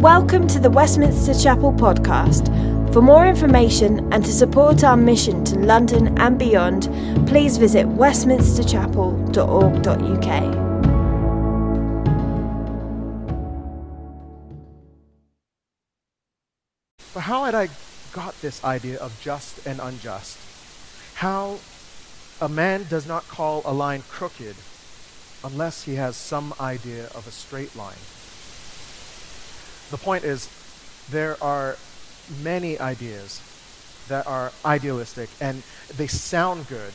Welcome to the Westminster Chapel podcast. For more information and to support our mission to London and beyond, please visit westminsterchapel.org.uk. But how had I got this idea of just and unjust? How a man does not call a line crooked unless he has some idea of a straight line. The point is, there are many ideas that are idealistic and they sound good,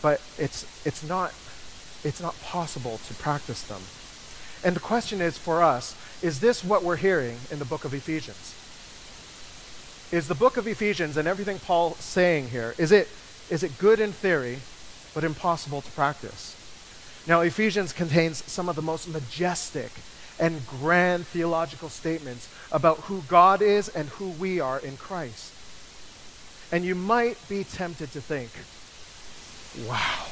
but it's, it's, not, it's not possible to practice them. And the question is for us is this what we're hearing in the book of Ephesians? Is the book of Ephesians and everything Paul's saying here, is it, is it good in theory, but impossible to practice? Now, Ephesians contains some of the most majestic and grand theological statements about who God is and who we are in Christ. And you might be tempted to think, wow,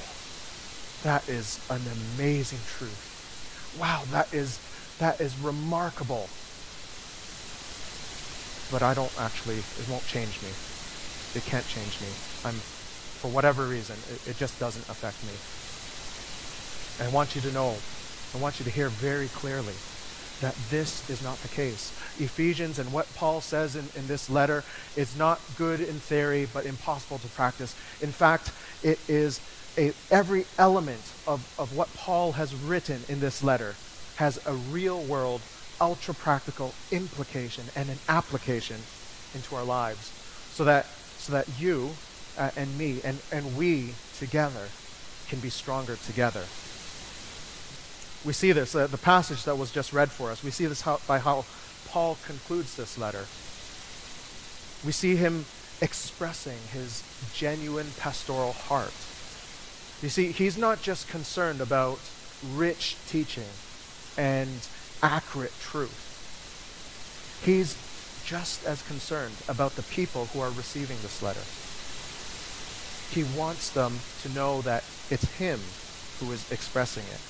that is an amazing truth. Wow, that is, that is remarkable. But I don't actually, it won't change me. It can't change me. I'm, for whatever reason, it, it just doesn't affect me. I want you to know, I want you to hear very clearly that this is not the case. Ephesians and what Paul says in, in this letter is not good in theory, but impossible to practice. In fact, it is a, every element of, of what Paul has written in this letter has a real world, ultra practical implication and an application into our lives so that, so that you uh, and me and, and we together can be stronger together we see this, uh, the passage that was just read for us, we see this how, by how Paul concludes this letter. We see him expressing his genuine pastoral heart. You see, he's not just concerned about rich teaching and accurate truth. He's just as concerned about the people who are receiving this letter. He wants them to know that it's him who is expressing it.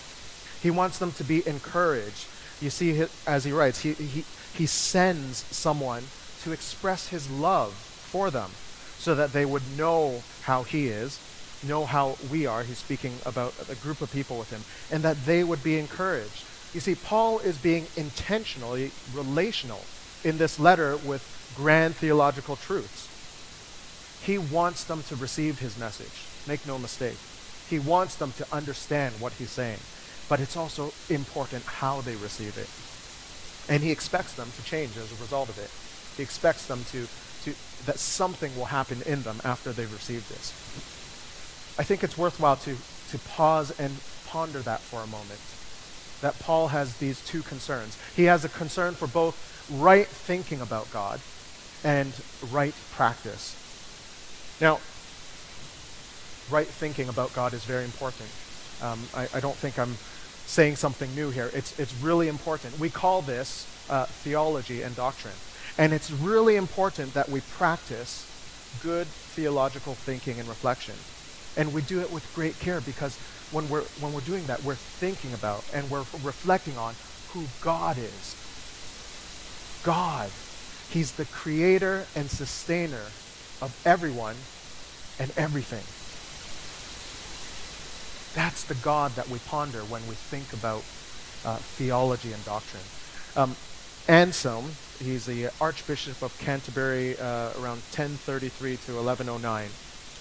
He wants them to be encouraged. You see, as he writes, he, he, he sends someone to express his love for them so that they would know how he is, know how we are. He's speaking about a group of people with him, and that they would be encouraged. You see, Paul is being intentionally relational in this letter with grand theological truths. He wants them to receive his message. Make no mistake. He wants them to understand what he's saying but it's also important how they receive it. And he expects them to change as a result of it. He expects them to, to that something will happen in them after they've received this. I think it's worthwhile to, to pause and ponder that for a moment. That Paul has these two concerns. He has a concern for both right thinking about God and right practice. Now, right thinking about God is very important. Um, I, I, don't think I'm saying something new here. It's, it's really important. We call this uh, theology and doctrine. And it's really important that we practice good theological thinking and reflection. And we do it with great care because when we're, when we're doing that, we're thinking about and we're reflecting on who God is. God. He's the creator and sustainer of everyone and everything. That's the God that we ponder when we think about uh, theology and doctrine. Um, Anselm, he's the Archbishop of Canterbury uh, around 1033 to 1109.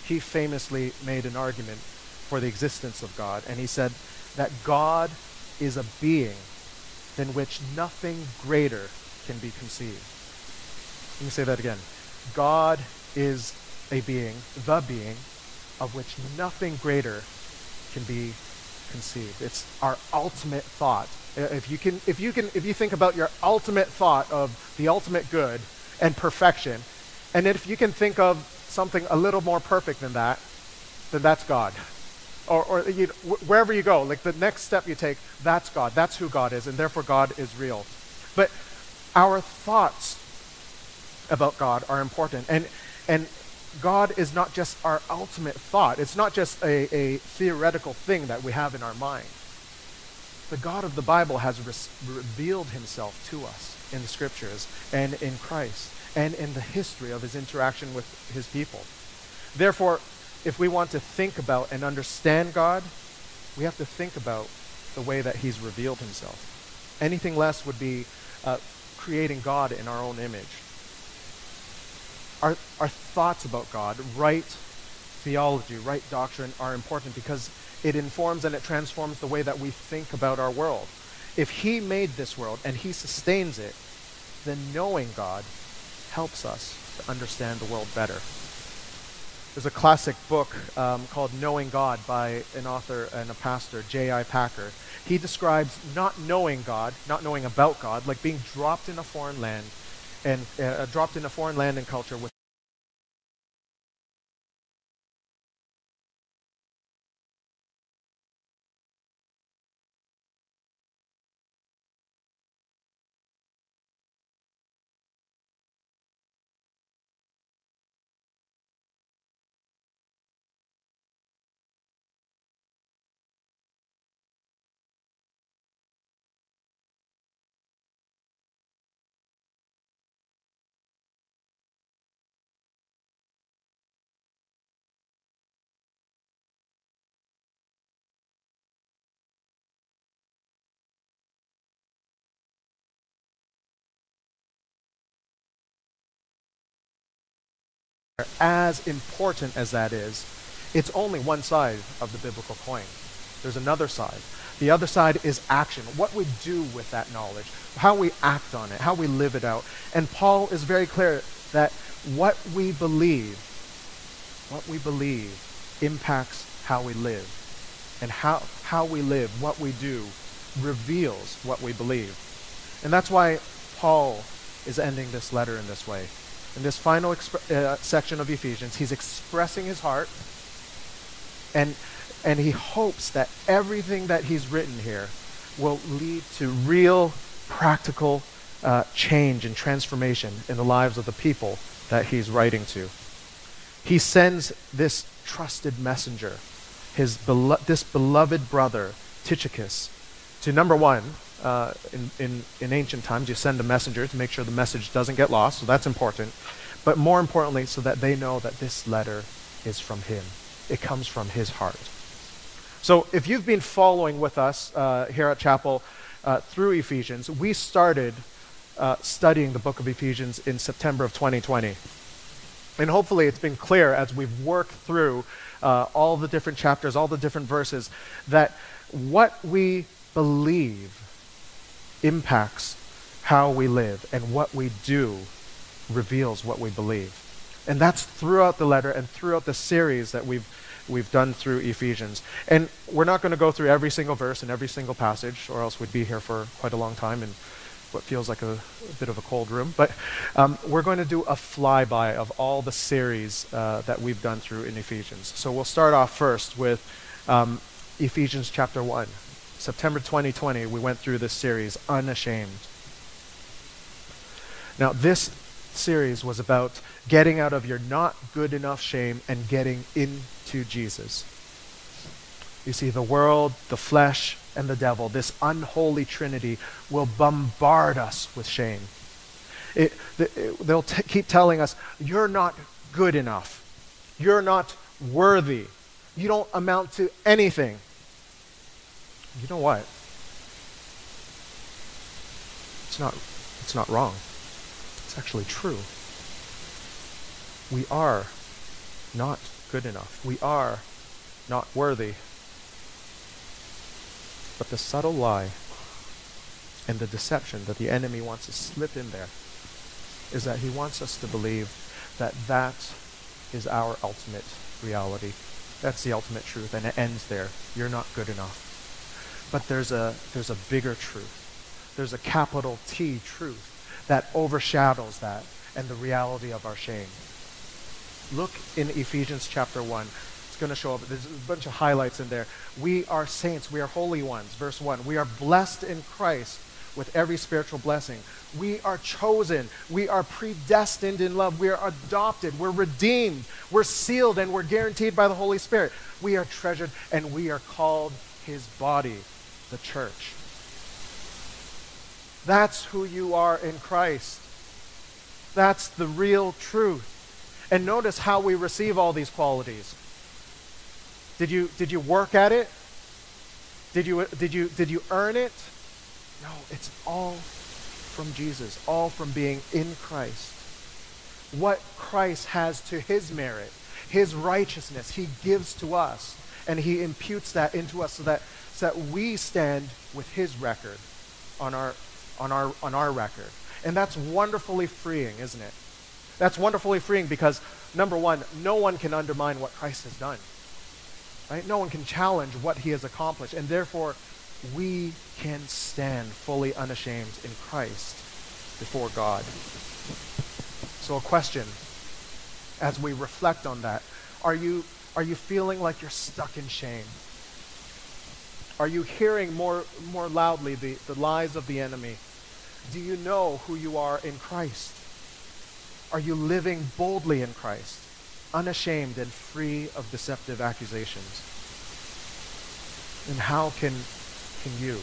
He famously made an argument for the existence of God, and he said that God is a being than which nothing greater can be conceived. Let me say that again. God is a being, the being, of which nothing greater can be conceived. It's our ultimate thought. If you can, if you can, if you think about your ultimate thought of the ultimate good and perfection, and if you can think of something a little more perfect than that, then that's God. Or, or you, wherever you go, like the next step you take, that's God. That's who God is, and therefore God is real. But our thoughts about God are important, and and God is not just our ultimate thought. It's not just a, a theoretical thing that we have in our mind. The God of the Bible has re- revealed himself to us in the scriptures and in Christ and in the history of his interaction with his people. Therefore, if we want to think about and understand God, we have to think about the way that he's revealed himself. Anything less would be uh, creating God in our own image. Our, our thoughts about God, right theology, right doctrine are important because it informs and it transforms the way that we think about our world. If He made this world and He sustains it, then knowing God helps us to understand the world better. There's a classic book um, called Knowing God by an author and a pastor, J.I. Packer. He describes not knowing God, not knowing about God, like being dropped in a foreign land and uh, dropped in a foreign land and culture with as important as that is, it's only one side of the biblical coin. There's another side. The other side is action. What we do with that knowledge, how we act on it, how we live it out. And Paul is very clear that what we believe, what we believe impacts how we live. And how, how we live, what we do, reveals what we believe. And that's why Paul is ending this letter in this way in this final exp- uh, section of Ephesians, he's expressing his heart, and and he hopes that everything that he's written here will lead to real, practical uh, change and transformation in the lives of the people that he's writing to. He sends this trusted messenger, his belo- this beloved brother, Tychicus, to number one, uh, in, in, in ancient times, you send a messenger to make sure the message doesn't get lost, so that's important. But more importantly, so that they know that this letter is from him. It comes from his heart. So if you've been following with us uh, here at Chapel uh, through Ephesians, we started uh, studying the book of Ephesians in September of 2020. And hopefully it's been clear as we've worked through uh, all the different chapters, all the different verses, that what we believe impacts how we live, and what we do reveals what we believe. And that's throughout the letter and throughout the series that we've we've done through Ephesians. And we're not going to go through every single verse and every single passage, or else we'd be here for quite a long time in what feels like a, a bit of a cold room. But um, we're going to do a flyby of all the series uh, that we've done through in Ephesians. So we'll start off first with um, Ephesians chapter 1. September 2020, we went through this series, Unashamed. Now, this series was about getting out of your not good enough shame and getting into Jesus. You see, the world, the flesh, and the devil, this unholy trinity, will bombard us with shame. It, it, they'll t- keep telling us, You're not good enough. You're not worthy. You don't amount to anything you know what? It's not, it's not wrong. It's actually true. We are not good enough. We are not worthy. But the subtle lie and the deception that the enemy wants to slip in there is that he wants us to believe that that is our ultimate reality. That's the ultimate truth, and it ends there. You're not good enough. But there's a, there's a bigger truth. There's a capital T truth that overshadows that and the reality of our shame. Look in Ephesians chapter 1. It's going to show up. There's a bunch of highlights in there. We are saints. We are holy ones. Verse 1. We are blessed in Christ with every spiritual blessing. We are chosen. We are predestined in love. We are adopted. We're redeemed. We're sealed and we're guaranteed by the Holy Spirit. We are treasured and we are called his body the church. That's who you are in Christ. That's the real truth. And notice how we receive all these qualities. Did you, did you work at it? Did you, did, you, did you earn it? No, it's all from Jesus, all from being in Christ. What Christ has to his merit, his righteousness, he gives to us, and he imputes that into us so that, so that we stand with his record on our, on, our, on our record. And that's wonderfully freeing, isn't it? That's wonderfully freeing because, number one, no one can undermine what Christ has done. Right? No one can challenge what he has accomplished. And therefore, we can stand fully unashamed in Christ before God. So, a question as we reflect on that are you, are you feeling like you're stuck in shame? Are you hearing more, more loudly the, the lies of the enemy? Do you know who you are in Christ? Are you living boldly in Christ, unashamed and free of deceptive accusations? And how can, can you,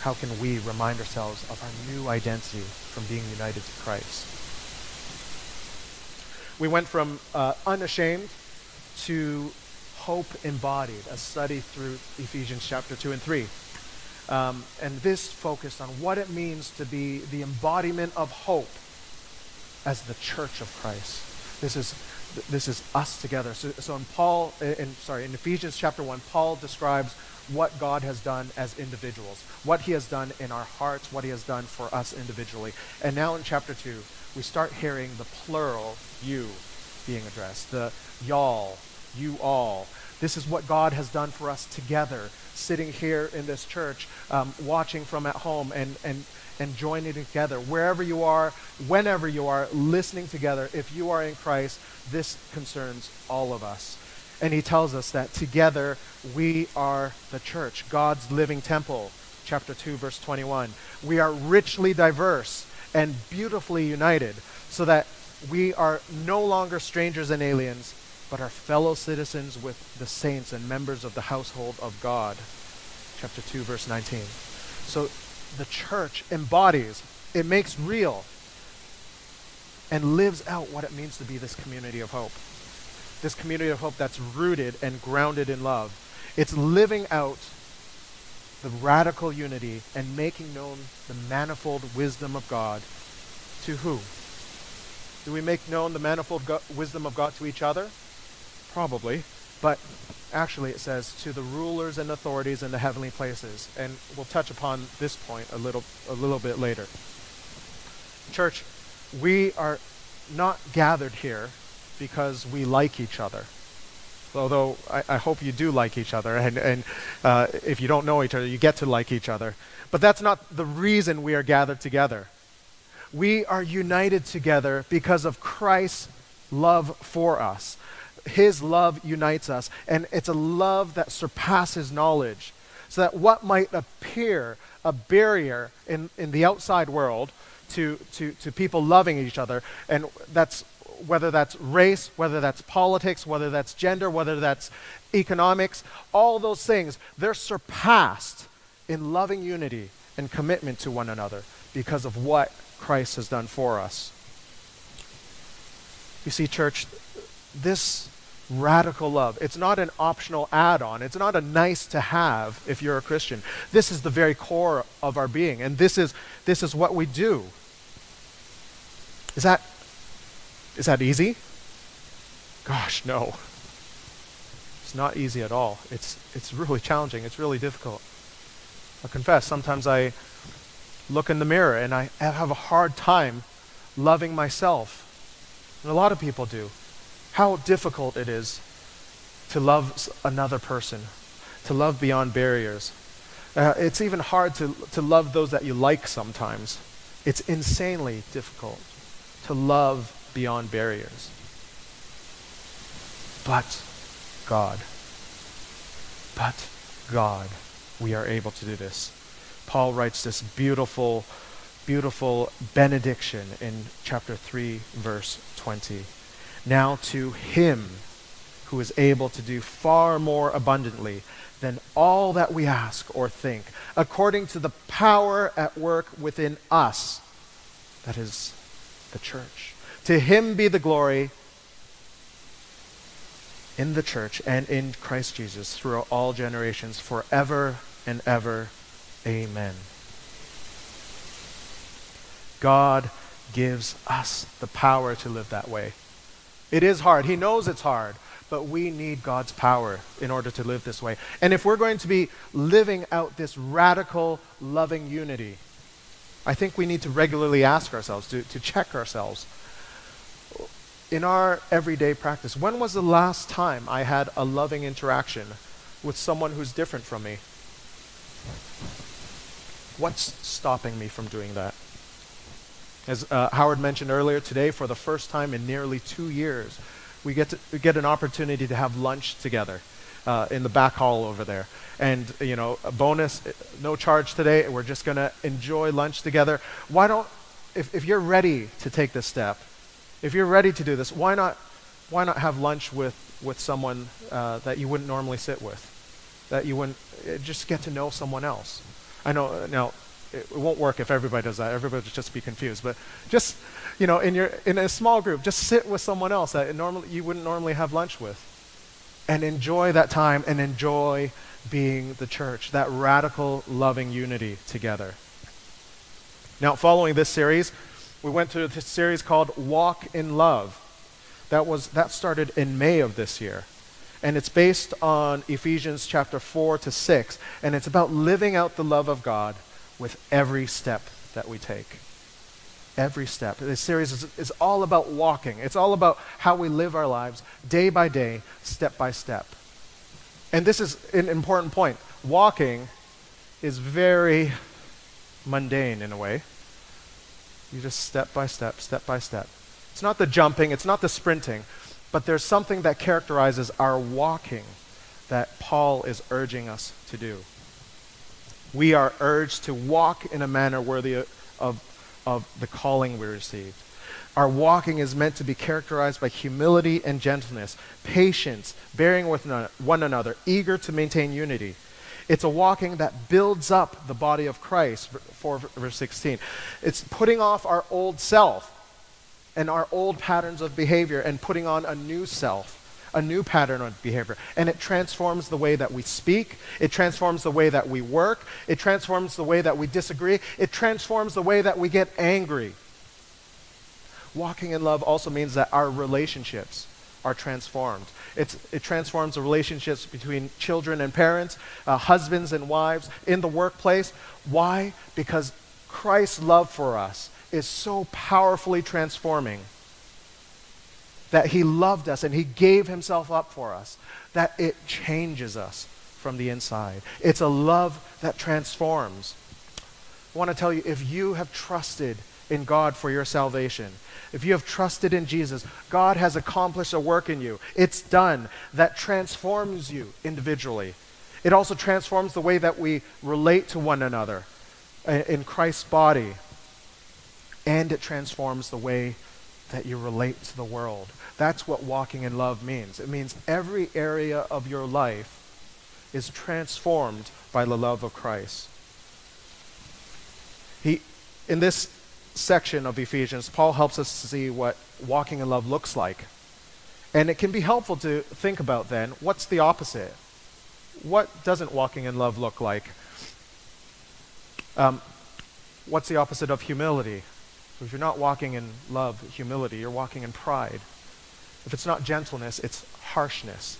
how can we remind ourselves of our new identity from being united to Christ? We went from uh, unashamed to hope embodied, a study through Ephesians chapter 2 and 3. Um, and this focused on what it means to be the embodiment of hope as the church of Christ. This is this is us together. So, so in Paul, in sorry, in Ephesians chapter one, Paul describes what God has done as individuals, what He has done in our hearts, what He has done for us individually. And now in chapter two, we start hearing the plural "you" being addressed, the y'all, you all. This is what God has done for us together, sitting here in this church, um, watching from at home, and and and joining together. Wherever you are, whenever you are, listening together, if you are in Christ, this concerns all of us. And he tells us that together we are the church, God's living temple. Chapter 2, verse 21. We are richly diverse and beautifully united, so that we are no longer strangers and aliens, but are fellow citizens with the saints and members of the household of God. Chapter 2, verse 19. So the church embodies, it makes real, and lives out what it means to be this community of hope. This community of hope that's rooted and grounded in love. It's living out the radical unity and making known the manifold wisdom of God to who? Do we make known the manifold go- wisdom of God to each other? Probably. But actually, it says to the rulers and authorities in the heavenly places. And we'll touch upon this point a little, a little bit later. Church, we are not gathered here because we like each other. Although I, I hope you do like each other, and, and uh, if you don't know each other, you get to like each other. But that's not the reason we are gathered together. We are united together because of Christ's love for us. His love unites us, and it's a love that surpasses knowledge. So that what might appear a barrier in, in the outside world to, to, to people loving each other, and that's whether that's race, whether that's politics, whether that's gender, whether that's economics, all those things, they're surpassed in loving unity and commitment to one another because of what Christ has done for us. You see, church, this radical love. It's not an optional add on. It's not a nice to have if you're a Christian. This is the very core of our being, and this is, this is what we do. Is that, is that easy? Gosh, no. It's not easy at all. It's, it's really challenging. It's really difficult. I confess, sometimes I look in the mirror and I have a hard time loving myself. And a lot of people do how difficult it is to love another person, to love beyond barriers. Uh, it's even hard to, to love those that you like sometimes. It's insanely difficult to love beyond barriers. But God, but God, we are able to do this. Paul writes this beautiful, beautiful benediction in chapter 3, verse 20. Now to him who is able to do far more abundantly than all that we ask or think, according to the power at work within us. That is the church. To him be the glory in the church and in Christ Jesus throughout all generations, forever and ever. Amen. God gives us the power to live that way. It is hard. He knows it's hard, but we need God's power in order to live this way. And if we're going to be living out this radical, loving unity, I think we need to regularly ask ourselves, to, to check ourselves. In our everyday practice, when was the last time I had a loving interaction with someone who's different from me? What's stopping me from doing that? As uh, Howard mentioned earlier today, for the first time in nearly two years, we get, to, get an opportunity to have lunch together uh, in the back hall over there. And, you know, a bonus, uh, no charge today. We're just going to enjoy lunch together. Why don't, if, if you're ready to take this step, if you're ready to do this, why not, why not have lunch with, with someone uh, that you wouldn't normally sit with? That you wouldn't, uh, just get to know someone else. I know, uh, now, it, it won't work if everybody does that. Everybody would just be confused. But just, you know, in, your, in a small group, just sit with someone else that normally, you wouldn't normally have lunch with. And enjoy that time and enjoy being the church, that radical, loving unity together. Now, following this series, we went to this series called Walk in Love. That, was, that started in May of this year. And it's based on Ephesians chapter 4 to 6. And it's about living out the love of God with every step that we take. Every step. This series is, is all about walking, it's all about how we live our lives day by day, step by step. And this is an important point. Walking is very mundane in a way. You just step by step, step by step. It's not the jumping, it's not the sprinting, but there's something that characterizes our walking that Paul is urging us to do we are urged to walk in a manner worthy of, of the calling we received. Our walking is meant to be characterized by humility and gentleness, patience, bearing with one another, eager to maintain unity. It's a walking that builds up the body of Christ, 4 verse 16. It's putting off our old self and our old patterns of behavior and putting on a new self a new pattern of behavior. And it transforms the way that we speak, it transforms the way that we work, it transforms the way that we disagree, it transforms the way that we get angry. Walking in love also means that our relationships are transformed. It's, it transforms the relationships between children and parents, uh, husbands and wives, in the workplace. Why? Because Christ's love for us is so powerfully transforming that He loved us and He gave Himself up for us, that it changes us from the inside. It's a love that transforms. I want to tell you if you have trusted in God for your salvation, if you have trusted in Jesus, God has accomplished a work in you. It's done that transforms you individually. It also transforms the way that we relate to one another eh, in Christ's body. And it transforms the way that you relate to the world. That's what walking in love means. It means every area of your life is transformed by the love of Christ. He, in this section of Ephesians, Paul helps us to see what walking in love looks like. And it can be helpful to think about then what's the opposite? What doesn't walking in love look like? Um, what's the opposite of humility? If you're not walking in love, humility, you're walking in pride. If it's not gentleness, it's harshness.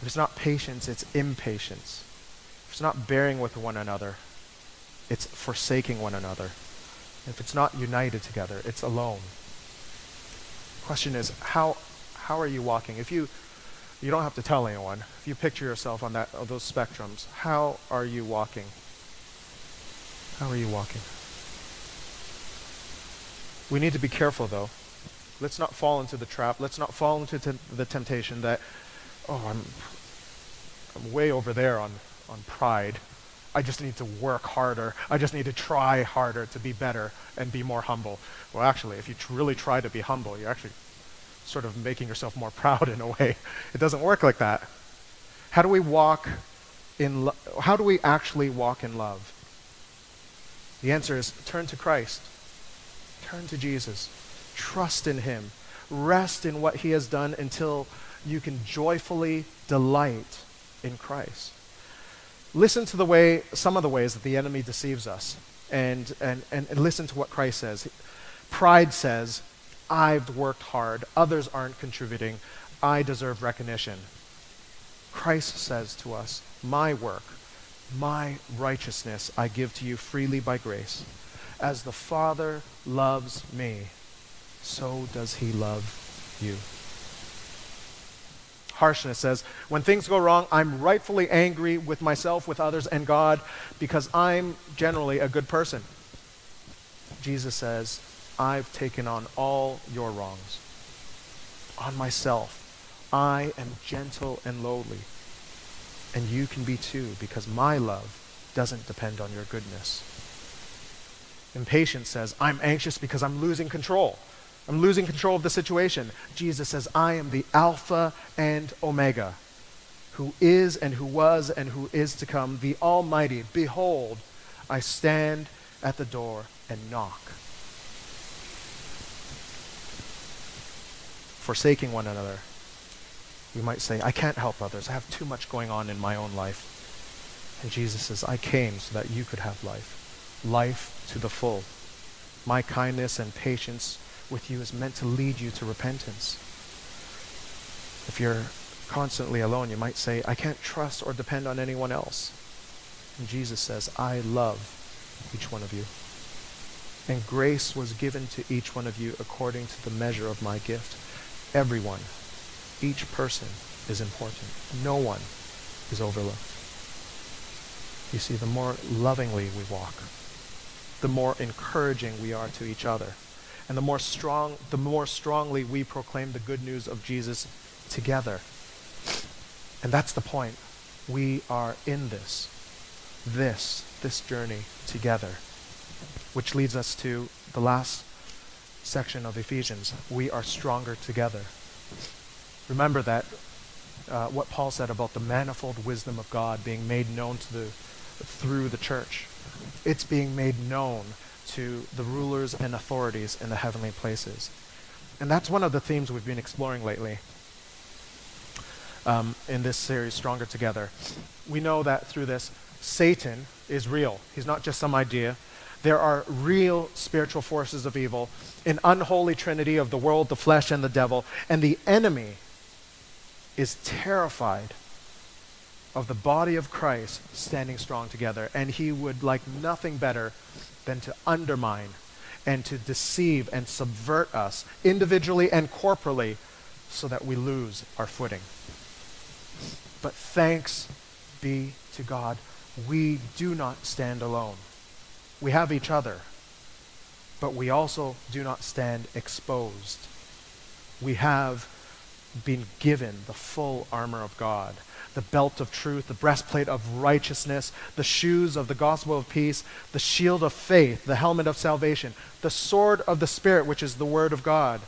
If it's not patience, it's impatience. If it's not bearing with one another, it's forsaking one another. If it's not united together, it's alone. Question is, how, how are you walking? If you, you don't have to tell anyone, if you picture yourself on that, those spectrums, how are you walking? How are you walking? We need to be careful, though. Let's not fall into the trap. Let's not fall into t- the temptation that, oh, I'm, I'm way over there on, on pride. I just need to work harder. I just need to try harder to be better and be more humble. Well, actually, if you tr- really try to be humble, you're actually sort of making yourself more proud in a way. It doesn't work like that. How do we walk in how do we actually walk in love? The answer is turn to Christ. Turn to Jesus. Trust in him. Rest in what he has done until you can joyfully delight in Christ. Listen to the way some of the ways that the enemy deceives us and, and, and, and listen to what Christ says. Pride says, I've worked hard, others aren't contributing, I deserve recognition. Christ says to us, My work, my righteousness I give to you freely by grace. As the Father loves me, so does he love you. Harshness says, When things go wrong, I'm rightfully angry with myself, with others, and God because I'm generally a good person. Jesus says, I've taken on all your wrongs on myself. I am gentle and lowly. And you can be too, because my love doesn't depend on your goodness. Impatience says, I'm anxious because I'm losing control. I'm losing control of the situation. Jesus says, I am the Alpha and Omega, who is and who was and who is to come, the Almighty. Behold, I stand at the door and knock. Forsaking one another. We might say, I can't help others. I have too much going on in my own life. And Jesus says, I came so that you could have life, life to the full. My kindness and patience with you is meant to lead you to repentance. If you're constantly alone, you might say, I can't trust or depend on anyone else. And Jesus says, I love each one of you. And grace was given to each one of you according to the measure of my gift. Everyone, each person is important. No one is overlooked. You see, the more lovingly we walk, the more encouraging we are to each other and the more strong the more strongly we proclaim the good news of Jesus together. And that's the point. We are in this this this journey together. Which leads us to the last section of Ephesians. We are stronger together. Remember that uh, what Paul said about the manifold wisdom of God being made known to the through the church. It's being made known to the rulers and authorities in the heavenly places. And that's one of the themes we've been exploring lately um, in this series, Stronger Together. We know that through this, Satan is real. He's not just some idea. There are real spiritual forces of evil, an unholy trinity of the world, the flesh, and the devil. And the enemy is terrified of the body of Christ standing strong together. And he would like nothing better than to undermine and to deceive and subvert us individually and corporally so that we lose our footing. But thanks be to God, we do not stand alone. We have each other, but we also do not stand exposed. We have been given the full armor of God the belt of truth, the breastplate of righteousness, the shoes of the gospel of peace, the shield of faith, the helmet of salvation, the sword of the Spirit, which is the word of God.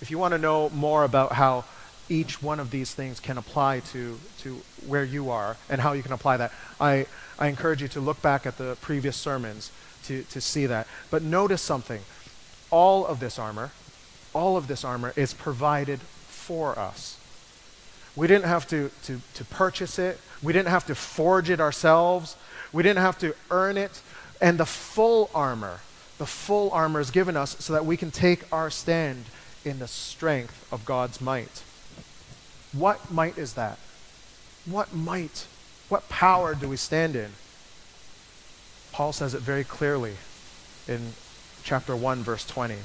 If you want to know more about how each one of these things can apply to, to where you are and how you can apply that, I, I encourage you to look back at the previous sermons to, to see that. But notice something. All of this armor, all of this armor is provided for us. We didn't have to, to, to purchase it. We didn't have to forge it ourselves. We didn't have to earn it. And the full armor, the full armor is given us so that we can take our stand in the strength of God's might. What might is that? What might? What power do we stand in? Paul says it very clearly in chapter 1, verse 20.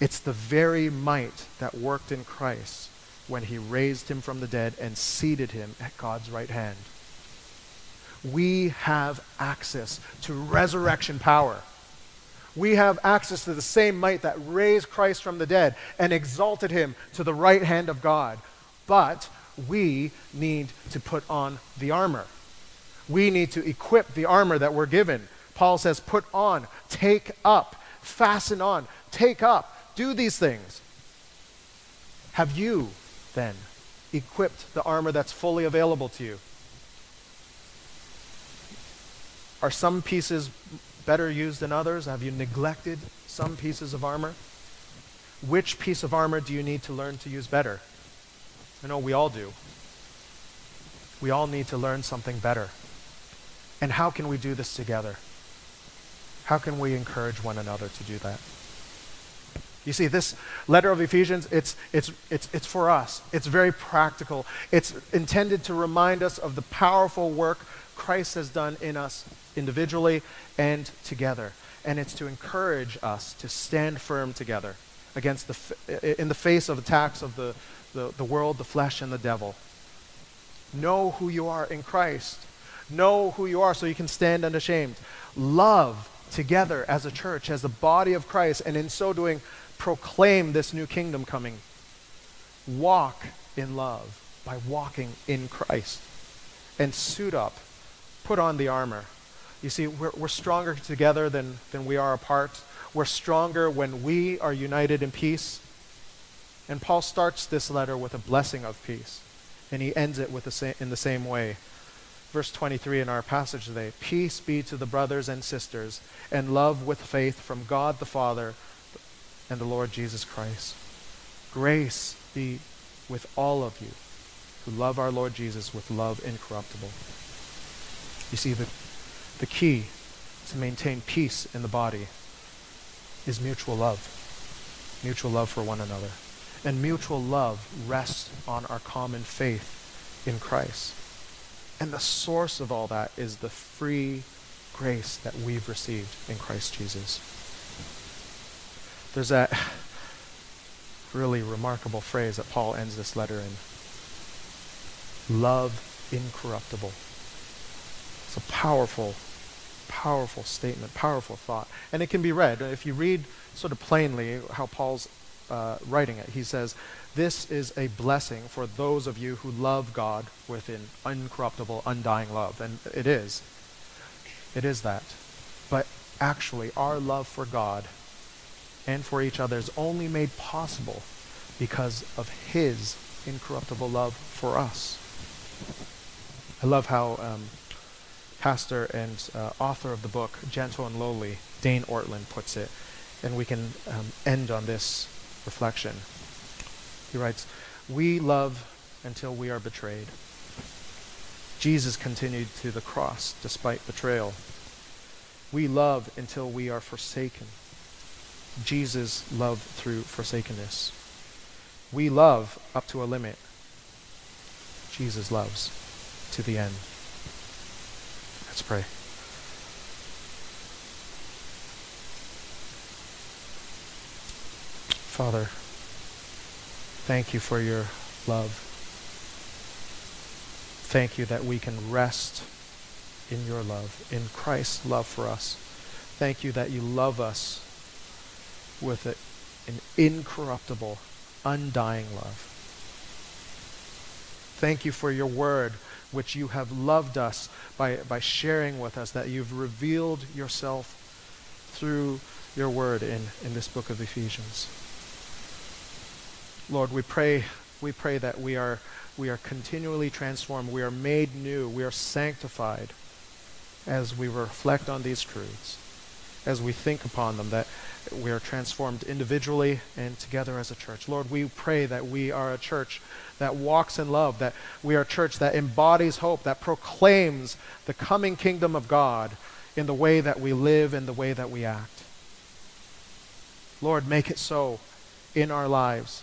It's the very might that worked in Christ when he raised him from the dead and seated him at God's right hand. We have access to resurrection power. We have access to the same might that raised Christ from the dead and exalted him to the right hand of God. But we need to put on the armor. We need to equip the armor that we're given. Paul says, put on, take up, fasten on, take up, do these things. Have you then equipped the armor that's fully available to you? Are some pieces better used than others? Have you neglected some pieces of armor? Which piece of armor do you need to learn to use better? I know we all do. We all need to learn something better. And how can we do this together? How can we encourage one another to do that? You see, this letter of Ephesians, it's, it's, it's, it's for us. It's very practical. It's intended to remind us of the powerful work Christ has done in us individually and together. And it's to encourage us to stand firm together against the, in the face of attacks of the, the, the world, the flesh, and the devil. Know who you are in Christ. Know who you are so you can stand unashamed. Love together as a church, as the body of Christ, and in so doing, proclaim this new kingdom coming. Walk in love by walking in Christ. And suit up, put on the armor. You see, we're, we're stronger together than, than we are apart. We're stronger when we are united in peace. And Paul starts this letter with a blessing of peace, and he ends it with the sa- in the same way. Verse 23 in our passage today Peace be to the brothers and sisters, and love with faith from God the Father and the Lord Jesus Christ. Grace be with all of you who love our Lord Jesus with love incorruptible. You see, the, the key to maintain peace in the body is mutual love. Mutual love for one another. And mutual love rests on our common faith in Christ. And the source of all that is the free grace that we've received in Christ Jesus. There's that really remarkable phrase that Paul ends this letter in love incorruptible. It's a powerful, powerful statement, powerful thought. And it can be read. If you read sort of plainly how Paul's uh, writing it, he says, This is a blessing for those of you who love God with an incorruptible, undying love. And it is. It is that. But actually, our love for God and for each other is only made possible because of his incorruptible love for us. I love how um, pastor and uh, author of the book, Gentle and Lowly, Dane Ortlund, puts it, and we can um, end on this reflection. He writes, We love until we are betrayed. Jesus continued to the cross despite betrayal. We love until we are forsaken. Jesus love through forsakenness. We love up to a limit. Jesus loves to the end. Let's pray. Father, thank you for your love. Thank you that we can rest in your love, in Christ's love for us. Thank you that you love us with it an incorruptible, undying love. Thank you for your word, which you have loved us by, by sharing with us, that you've revealed yourself through your word in, in this book of Ephesians. Lord, we pray, we pray that we are, we are continually transformed, we are made new, we are sanctified as we reflect on these truths, as we think upon them, that we are transformed individually and together as a church. Lord, we pray that we are a church that walks in love, that we are a church that embodies hope, that proclaims the coming kingdom of God in the way that we live and the way that we act. Lord, make it so in our lives.